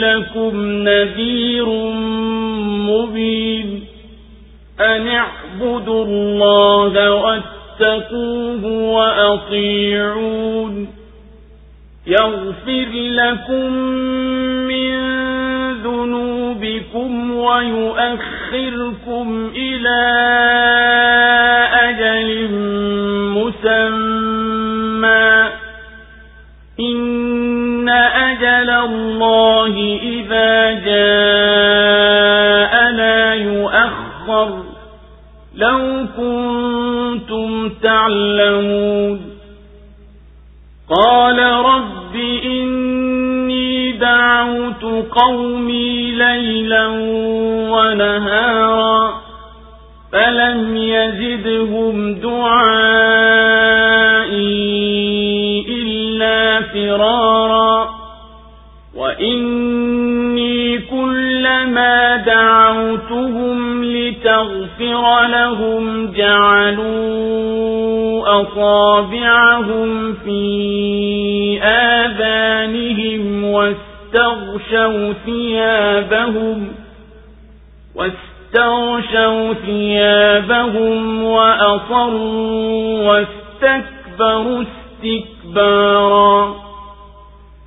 لكم نذير مبين أن اعبدوا الله واتقوه وأطيعون يغفر لكم من ذنوبكم ويؤخركم إلى أجل مسمى أجل الله إذا جاء لا يؤخر. لو كنتم تعلمون. قال رب إني دعوت قومي ليلا ونهارا فلم يزدهم دعائي إلا فرارا. وإني كلما دعوتهم لتغفر لهم جعلوا أصابعهم في آذانهم واستغشوا ثيابهم واستغشوا ثيابهم وأصروا واستكبروا استكبارا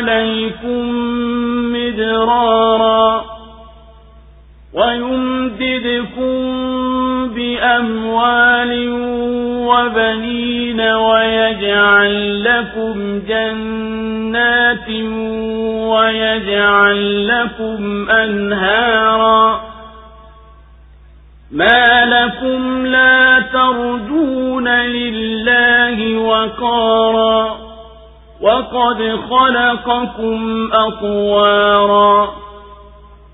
عليكم مدرارا ويمددكم بأموال وبنين ويجعل لكم جنات ويجعل لكم أنهارا ما لكم لا ترجون لله وقارا وقد خلقكم أطوارا.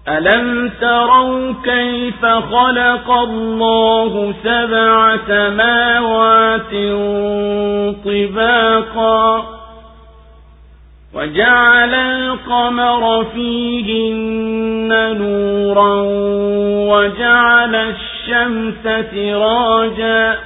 ألم تروا كيف خلق الله سبع سماوات طباقا؟ وجعل القمر فيهن نورا وجعل الشمس سراجا.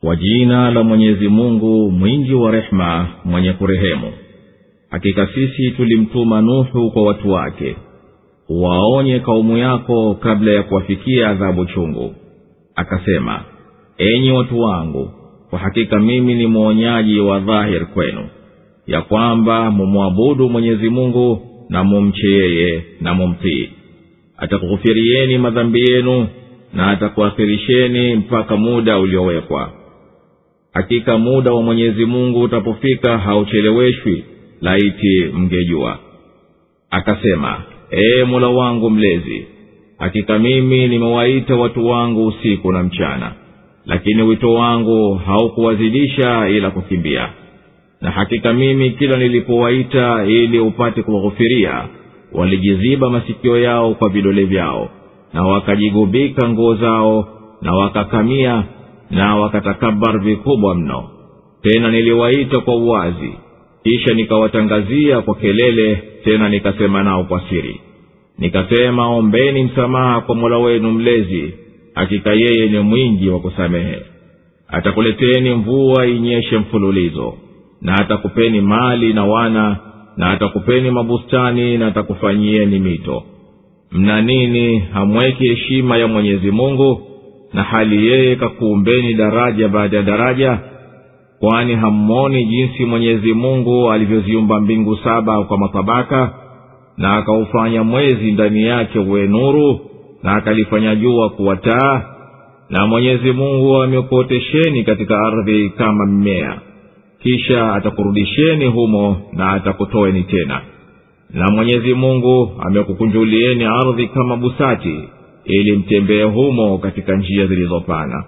kwa jina la mwenyezi mungu mwingi wa rehema mwenye kurehemu. Hakika sisi tulimtuma nuhu kwa watu wake. Waonye kaumu yako kabla ya kuwafikia adhabu chungu. Akasema enyi watu wangu kwa hakika mimi ni mwonyaji wa dhahir kwenu ya kwamba mumwabudu mwenyezi mungu na mumche yeye na mumtii. Atakughufirieni madhambi yenu na atakuakhirisheni mpaka muda uliowekwa hakika muda wa mwenyezi mungu utapofika haucheleweshwi laiti mngejua. Akasema ee mola wangu mlezi hakika mimi nimewaita watu wangu usiku na mchana lakini wito wangu haukuwazidisha ila kukimbia. Na hakika mimi kila nilipowaita ili upate kuwaghufiria walijiziba masikio yao kwa vidole vyao na wakajigubika nguo zao na wakakamia na wakatakabar vikubwa mno. Tena niliwaita kwa uwazi kisha nikawatangazia kwa kelele tena nikasema nao kwa siri. Nikasema ombeni msamaha kwa mola wenu mlezi hakika yeye ni mwingi wa kusamehe. Atakuleteni mvua inyeshe mfululizo na atakupeni mali na wana na atakupeni mabustani na atakufanyieni mito. Mna nini hamweki heshima ya mwenyezi mungu na hali yeye kakuumbeni daraja baada ya daraja kwani hammoni jinsi mwenyezi mungu alivyoziumba mbingu saba kwa matabaka na akaufanya mwezi ndani yake uwe nuru na akalifanya jua kuwa taa na mwenyezi mungu amekuotesheni katika ardhi kama mmea. Kisha atakurudisheni humo na atakutoeni tena. Na mwenyezi mungu amekukunjulieni ardhi kama busati ili mtembee humo katika njia zilizopana.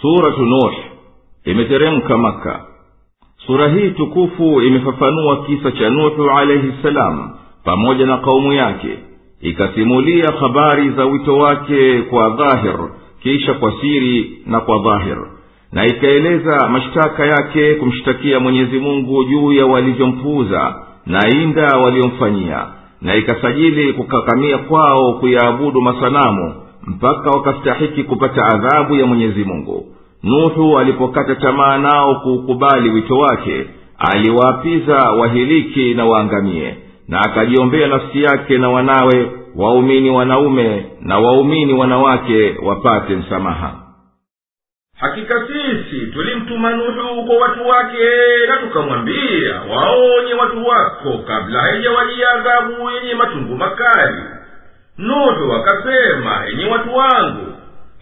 Suratu nur imeteremka maka sura hii tukufu imefafanua kisa cha nuhu alaihi salam pamoja na kaumu yake ikasimulia habari za wito wake kwa dhahir kisha kwa siri na kwa dhahir na ikaeleza mashtaka yake kumshtakia mwenyezi mungu juu ya walivyompuuza na inda waliomfanyia na ikasajili kukakamia kwao kuyaabudu masanamu mpaka wakastahiki kupata adhabu ya mwenyezi mungu. Nuhu alipokata tamaa nao kuukubali wito wake aliwaapiza wahiliki na waangamie na akajiombea nafsi yake na wanawe waumini wanaume na waumini wanawake wapate msamaha. Hakika sisi tulimtuma nuhu kwa watu wake na tukamwambia waonye watu wako kabla haijawajia adhabu yenye matungu makali. Nuhu akasema enye watu wangu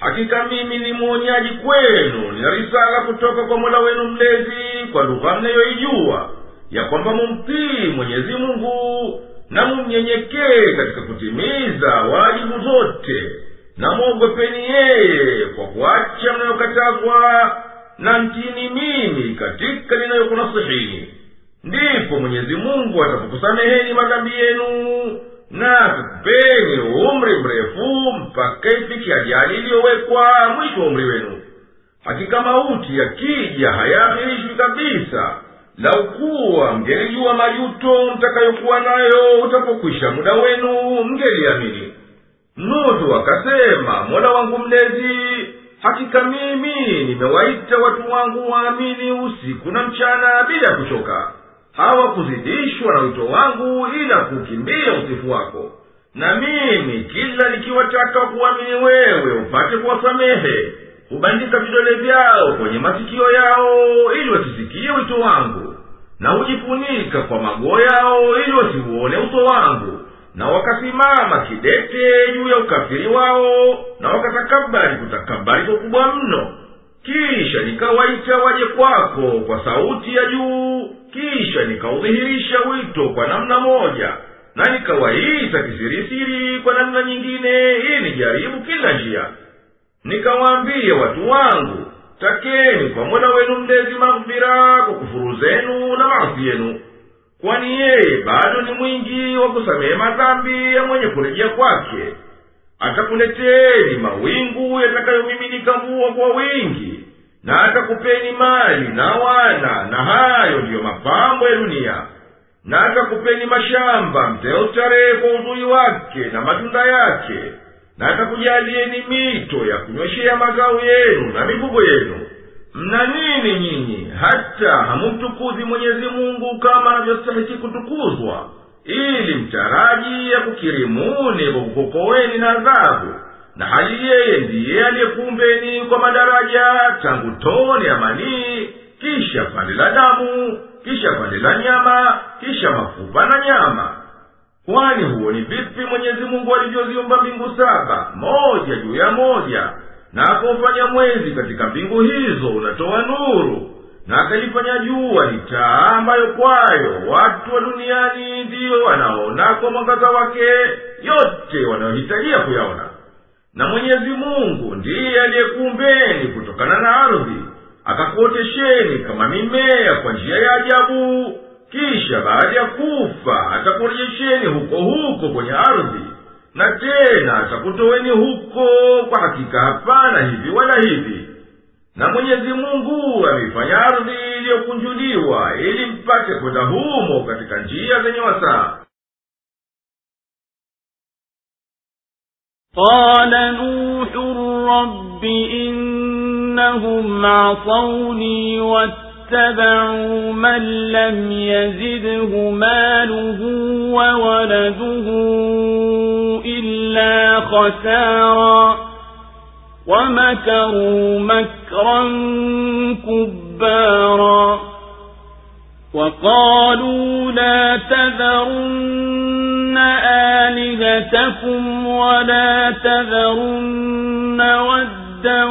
hakika mimi ni mwonyaji kwenu nina risala kutoka kwa mola wenu mlezi kwa lugha mnayoijua ya kwamba mumtii mwenyezi mungu na mumnyenyekee katika kutimiza wajibu zote. Na mwogopeni yeye kwa kuacha mnayokatazwa na mtini mimi katika ninayokunasihini ndipo mwenyezi mungu atapokusameheni madhambi yenu na akukupeni umri mrefu mpaka ifike ajali iliyowekwa mwisho wa umri wenu. Hakika mauti yakija hayaahirishwi kabisa lau kuwa mngelijua majuto mtakayokuwa nayo utapokwisha muda wenu mngeliamini. Nuhu akasema mola wangu mlezi hakika mimi nimewaita watu wangu waamini usiku na mchana bila kuchoka. Hawakuzidishwa na wito wangu ila kukimbia usifu wako. Na mimi kila nikiwataka kuamini wewe upate kuwasamehe. Hubandika vidole vyao kwenye masikio yao ili wasisikie wito wangu na hujifunika kwa mago yao ili wasiuone uso wangu na wakasimama kidete juu ya ukafiri wao na wakatakabari kutakabari kwa kubwa mno. Kisha nikawaita waje kwako kwa sauti ya juu kisha nikaudhihirisha wito kwa namna moja na nikawaita kisirisiri kwa namna nyingine ili nijaribu kila njia. Nikawaambia watu wangu takeni kwa mola wenu mlezi maghfira kwa kufuru zenu na maasi yenu. Kwani yeye bado ni mwingi wa kusamehe madhambi ya mwenye kurejea kwake. Atakuleteni mawingu yatakayomiminika mvua kwa wingi na atakupeni mali na wana na hayo ndiyo mapambo ya dunia. Na atakupeni mashamba mtayostarehe kwa uzuri wake na matunda yake na atakujalieni mito ya kunyweshea mazao yenu na mifugo yenu. Mna nini nyinyi? Hata hamumtukuzi mwenyezi mungu kama anavyostahiki kutukuzwa ili mtaraji ya kukirimuni kwa kukokoweni na adhabu. Na hali yeye ndiye aliyekumbeni kwa madaraja tangu tone ya manii kisha pande la damu kisha pande la nyama kisha mafupa na nyama kwani huoni vipi mwenyezi mungu alivyoziumba mbingu saba moja juu ya moja na akaufanya mwezi katika mbingu hizo unatoa nuru na akalifanya jua ni ambayo kwayo watu wa duniani ndiyo wanaona kwa mwangaza wake yote wanayohitajia kuyaona. Na mwenyezi mungu ndiye aliyekuumbeni kutokana na ardhi akakuotesheni kama mimea kwa njia ya ajabu kisha baada ya kufa atakurejesheni huko huko kwenye ardhi na tena atakutoweni huko kwa hakika hapana hivi wala hivi na mwenyezi mungu ameifanya ardhi iliyokunjuliwa ili mpate kwenda humo katika njia zenye wasaa قال نوح رب إنهم عصوني واتبعوا من لم يزده ماله وولده إلا خسارا ومكروا مكرا كبارا وقالوا لا تذرن آلهتكم ولا تذرن ودا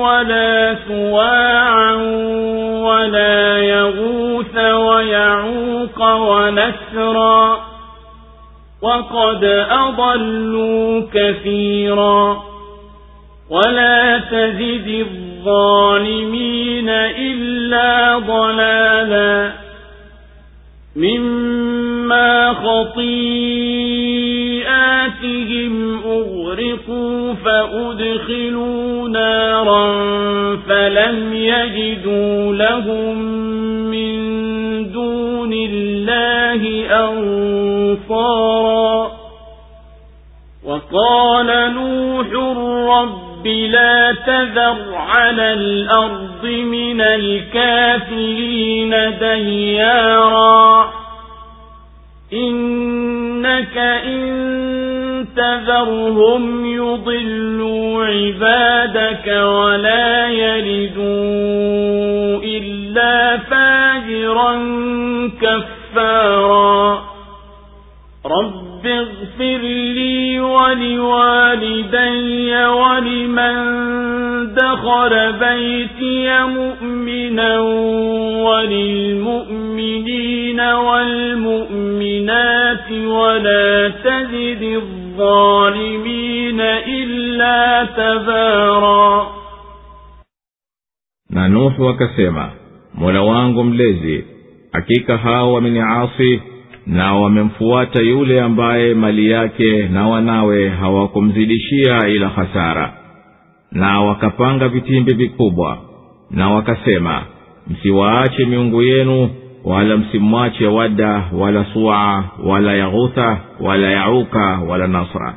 ولا سواعا ولا يغوث ويعوق ونسرا وقد أضلوا كثيرا ولا تزد الظالمين إلا ضلالا مما خطيئاتهم أغرقوا فأدخلوا نارا فلم يجدوا لهم من دون الله أنصارا وقال نوح رب لا تذر على الأرض من الكافرين ديارا إنك إن تذرهم يضلوا عبادك ولا يلدوا إلا فاجرا كفارا رب اغفر لي ولوالدي ولمن دخل بيتي مؤمنا وللمؤمنين والمؤمنات ولا تزد الظالمين إلا تبارا. Na nuhu akasema mola wangu mlezi hakika hao wameniasi na wamemfuata yule ambaye mali yake na wanawe hawakumzidishia ila hasara na wakapanga vitimbi vikubwa na wakasema msiwaache miungu yenu wala msimwache wada wala sua wala yaghutha wala yauka wala nasra.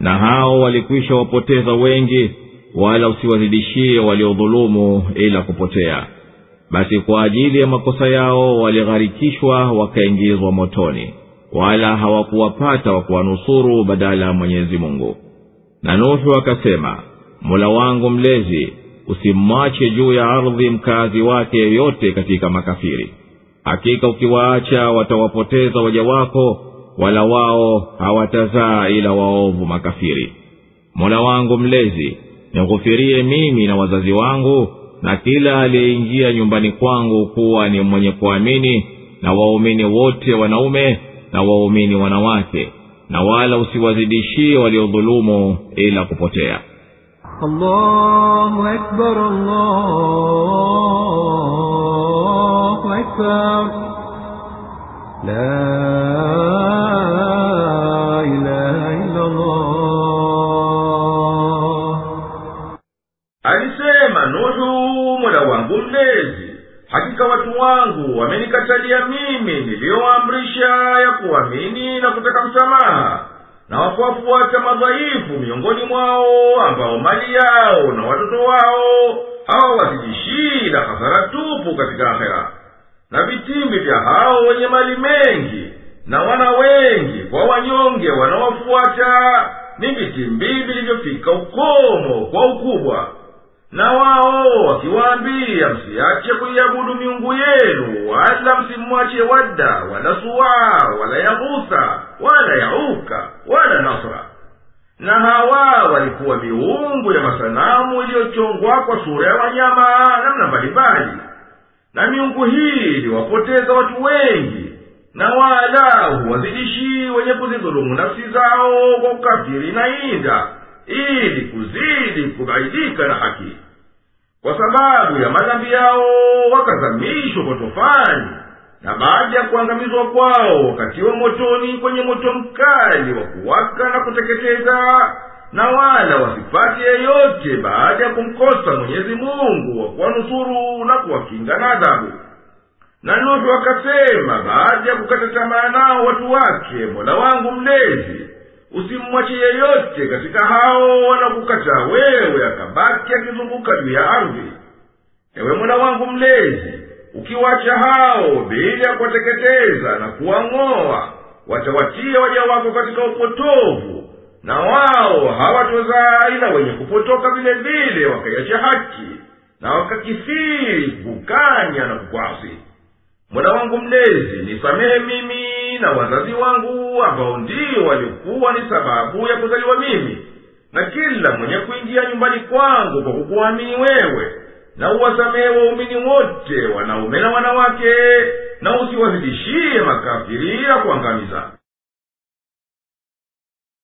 Na hao walikwisha wapoteza wengi wala usiwazidishie waliodhulumu ila kupotea basi kwa ajili ya makosa yao waligharikishwa wakaingizwa motoni wala hawakuwapata wa kuwanusuru badala ya mwenyezi mungu. Na nuhu akasema mola wangu mlezi usimwache juu ya ardhi mkazi wake yeyote katika makafiri. Hakika ukiwaacha watawapoteza waja wako wala wao hawatazaa ila waovu makafiri. Mola wangu mlezi nighufirie mimi na wazazi wangu na kila aliyeingia nyumbani kwangu kuwa ni mwenye kuamini na waumini wote wanaume na waumini wanawake na wala usiwazidishie waliodhulumu ila kupotea Allahu akbar, Allahu akbar. La wangu wamenikatalia mimi niliyoamrisha ya kuamini na kutaka msamaha na wakuwafuata madhaifu miongoni mwao ambao mali yao na watoto wao hawawazidishii na hasara tupu katika ahera na vitimbi vya hao wenye mali mengi na wana wengi kwa wanyonge wanaowafuata ni vitimbi vilivyofika ukomo kwa ukubwa na wao wakiwaambia msiache kuiabudu miungu yenu wala msimwache wadda wala suwaa wala yaghusa wala yauka wala nasra. Na hawa walikuwa miungu ya masanamu iliyochongwa kwa sura ya wanyama namna mbalimbali. Na miungu hii iliwapoteza watu wengi na wala huwazidishi wenye kuzidhulumu nafsi zao kwa ukafiri na inda ili kuzidi kubaidika na haki kwa sababu ya madhambi yao wakazamishwa kwa tofani na baada ya kuangamizwa kwao wakatiwa motoni kwenye moto mkali wa kuwaka na kuteketeza na wala wasipate yeyote baada ya kumkosa mwenyezi mungu wa kuwanusuru na kuwakinga na adhabu. Na nuhu akasema baada ya kukata tamaa nao watu wake mola wangu mlezi usimwache yeyote katika hao wanakukataa wewe akabaki akizunguka juu ya ardhi. Ewe mola wangu mlezi ukiwacha hao bila ya kuwateketeza na kuwang'oa watawatia waja wako katika upotovu na wao hawatozaa ila wenye kupotoka vile vile wakaiacha haki na wakakithiri kukanya na kukwasi. Mola wangu mlezi nisamehe mimi na wazazi wangu ambao ndio walikuwa ni sababu ya kuzaliwa mimi. Na kila mwenye kuingia nyumbani kwangu kwa kukuamini wewe na uwasamehe waumini wote wanaume na wanawake na usiwazidishie makafiri ya kuangamiza